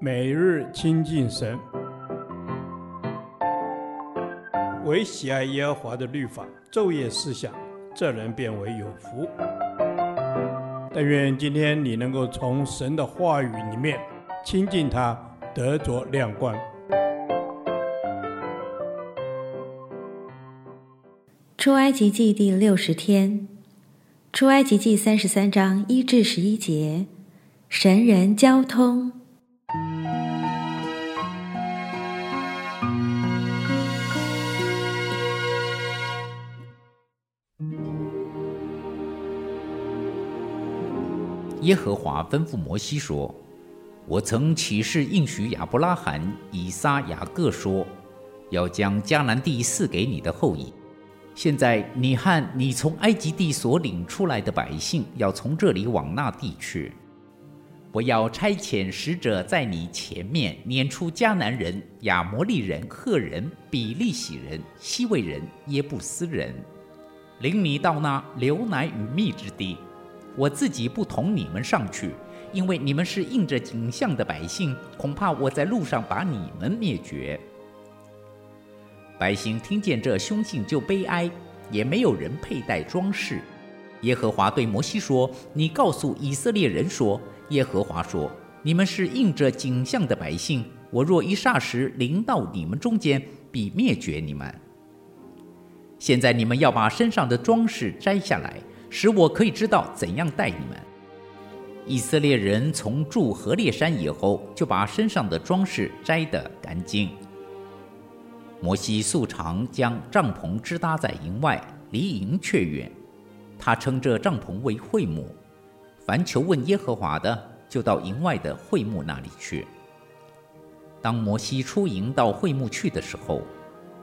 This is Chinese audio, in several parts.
每日亲近神，唯喜爱耶和华的律法，昼夜思想，这人便为有福。但愿今天你能够从神的话语里面亲近他，得着亮光。出埃及记第六十天，出埃及记三十三章一至十一节，神人交通。耶和华吩咐摩西说：“我曾起誓应许亚伯拉罕、以撒、雅各说，要将迦南地赐给你的后裔。现在你和你从埃及地所领出来的百姓，要从这里往那地去。我要差遣使者在你前面撵出迦南人、亚摩利人、赫人、比利洗人、希未人、耶布斯人，领你到那流奶与蜜之地。”我自己不同你们上去，因为你们是应着景象的百姓，恐怕我在路上把你们灭绝。百姓听见这凶信就悲哀，也没有人佩戴装饰。耶和华对摩西说：“你告诉以色列人说，耶和华说，你们是应着景象的百姓，我若一霎时临到你们中间，必灭绝你们。现在你们要把身上的装饰摘下来。”使我可以知道怎样待你们。以色列人从住何烈山以后，就把身上的装饰摘得干净。摩西素常将帐篷支搭在营外，离营却远。他称这帐篷为会幕。凡求问耶和华的，就到营外的会幕那里去。当摩西出营到会幕去的时候，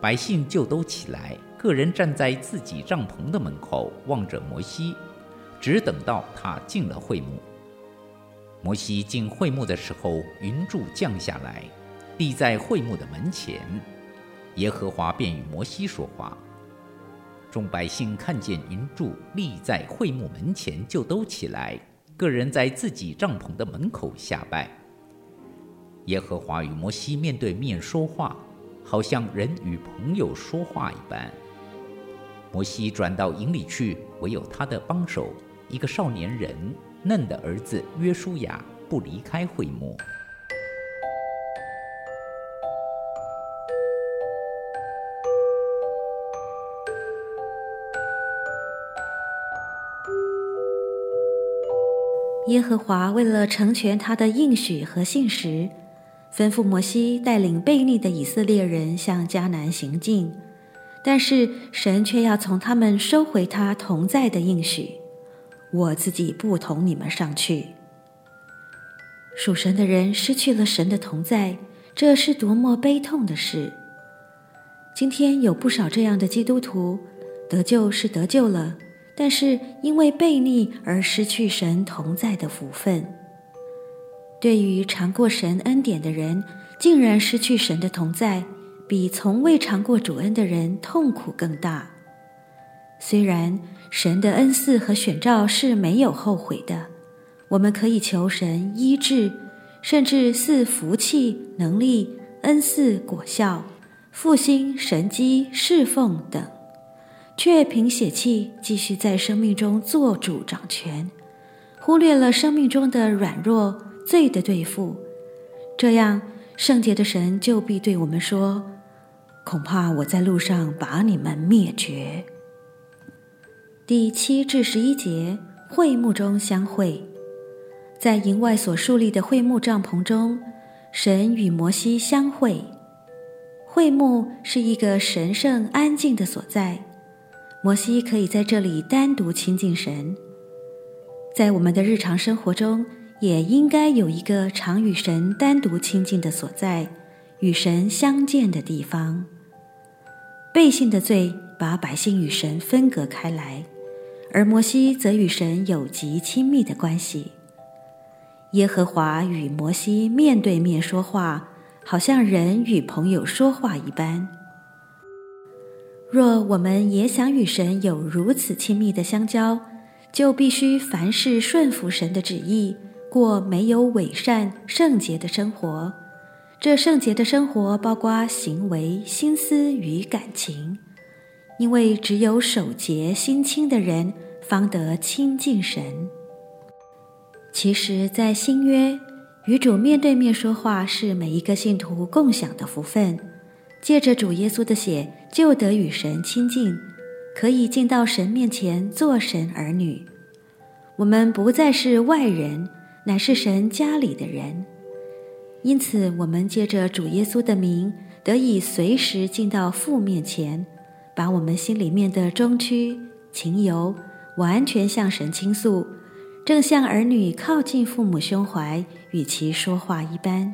百姓就都起来。个人站在自己帐篷的门口，望着摩西，只等到他进了会幕。摩西进会幕的时候，云柱降下来，立在会幕的门前。耶和华便与摩西说话。众百姓看见云柱立在会幕门前，就都起来，个人在自己帐篷的门口下拜。耶和华与摩西面对面说话，好像人与朋友说话一般。摩西转到营里去，唯有他的帮手，一个少年人，嫩的儿子约书亚，不离开会幕。耶和华为了成全他的应许和信实，吩咐摩西带领悖逆的以色列人向迦南行进。但是神却要从他们收回他同在的应许，我自己不同你们上去。属神的人失去了神的同在，这是多么悲痛的事！今天有不少这样的基督徒，得救是得救了，但是因为悖逆而失去神同在的福分。对于尝过神恩典的人，竟然失去神的同在。比从未尝过主恩的人痛苦更大。虽然神的恩赐和选召是没有后悔的，我们可以求神医治，甚至赐福气、能力、恩赐、果效、复兴、神迹、侍奉等，却凭血气继续在生命中做主掌权，忽略了生命中的软弱、罪的对付。这样，圣洁的神就必对我们说。恐怕我在路上把你们灭绝。第七至十一节，会幕中相会，在营外所树立的会幕帐篷中，神与摩西相会。会幕是一个神圣安静的所在，摩西可以在这里单独亲近神。在我们的日常生活中，也应该有一个常与神单独亲近的所在。与神相见的地方，背信的罪把百姓与神分隔开来，而摩西则与神有极亲密的关系。耶和华与摩西面对面说话，好像人与朋友说话一般。若我们也想与神有如此亲密的相交，就必须凡事顺服神的旨意，过没有伪善、圣洁的生活。这圣洁的生活包括行为、心思与感情，因为只有守洁心清的人，方得亲近神。其实，在新约，与主面对面说话是每一个信徒共享的福分。借着主耶稣的血，就得与神亲近，可以进到神面前做神儿女。我们不再是外人，乃是神家里的人。因此，我们借着主耶稣的名，得以随时进到父面前，把我们心里面的衷曲、情由，完全向神倾诉。正像儿女靠近父母胸怀，与其说话一般。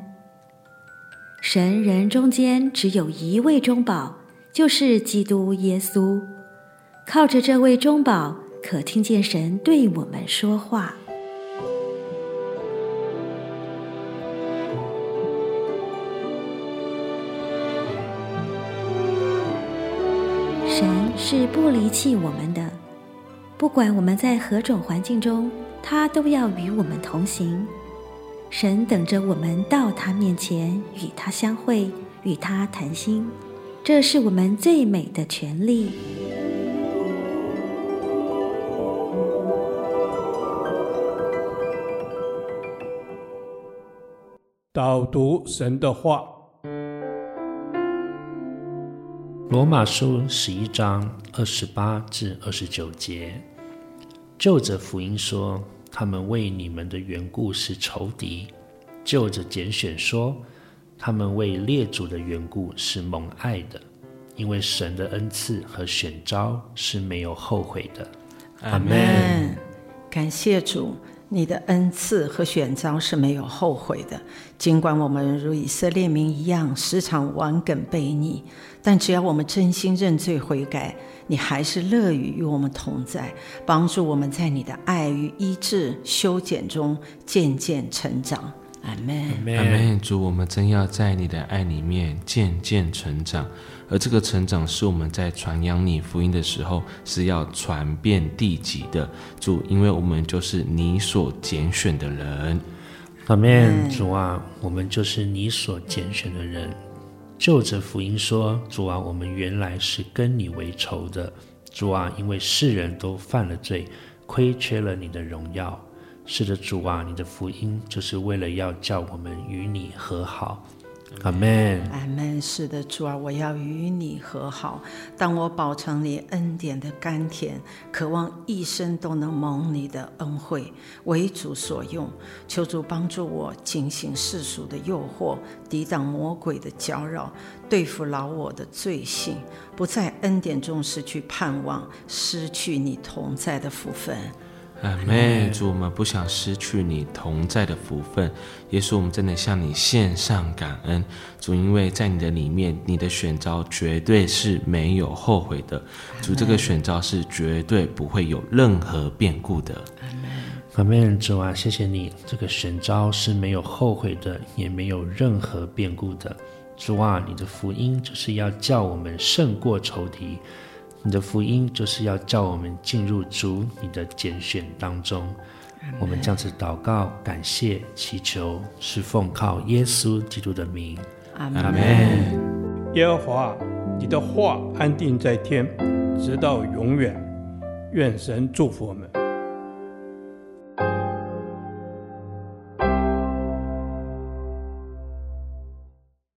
神人中间只有一位中保，就是基督耶稣。靠着这位中保，可听见神对我们说话。是不离弃我们的，不管我们在何种环境中。他都要与我们同行，神等着我们到他面前，与他相会，与他谈心，这是我们最美的权利。导读神的话，《罗马书》十一章二十八至二十九节，就着福音说。他们为你们的缘故是仇敌，就着拣选说，他们为列祖的缘故是蒙爱的，因为神的恩赐和选召是没有后悔的。阿门。感谢主。你的恩赐和选召是没有后悔的，尽管我们如以色列民一样，时常玩梗悖逆，但只要我们真心认罪悔改，你还是乐于与我们同在，帮助我们在你的爱与医治、修剪中渐渐成长。阿门。阿门。主，我们真要在你的爱里面渐渐成长，而这个成长是我们在传扬你福音的时候是要传遍地极的。主，因为我们就是你所拣选的人。阿门。主啊，我们就是你所拣选的人。就着福音说，主啊，我们原来是跟你为仇的。主啊，因为世人都犯了罪，亏缺了你的荣耀。是的，主啊，你的福音就是为了要叫我们与你和好。阿门。阿门。是的，主啊，我要与你和好。当我饱尝你恩典的甘甜，渴望一生都能蒙你的恩惠，为主所用。求主帮助我，警醒世俗的诱惑，抵挡魔鬼的搅扰，对付老我的罪性，不在恩典中失去盼望，失去你同在的福分。阿门，主，我们不想失去你同在的福分，耶稣，我们真的向你献上感恩，主，因为在你的里面，你的选召绝对是没有后悔的，主，这个选召是绝对不会有任何变故的。阿门，主啊，谢谢你，这个选召是没有后悔的，也没有任何变故的。主啊，你的福音就是要叫我们胜过仇敌。你的福音就是要叫我们进入主你的拣选当中。我们这样子祷告、感谢、祈求，是奉靠耶稣基督的名。阿门。耶和华，你的话安定在天，直到永远。愿神祝福我们。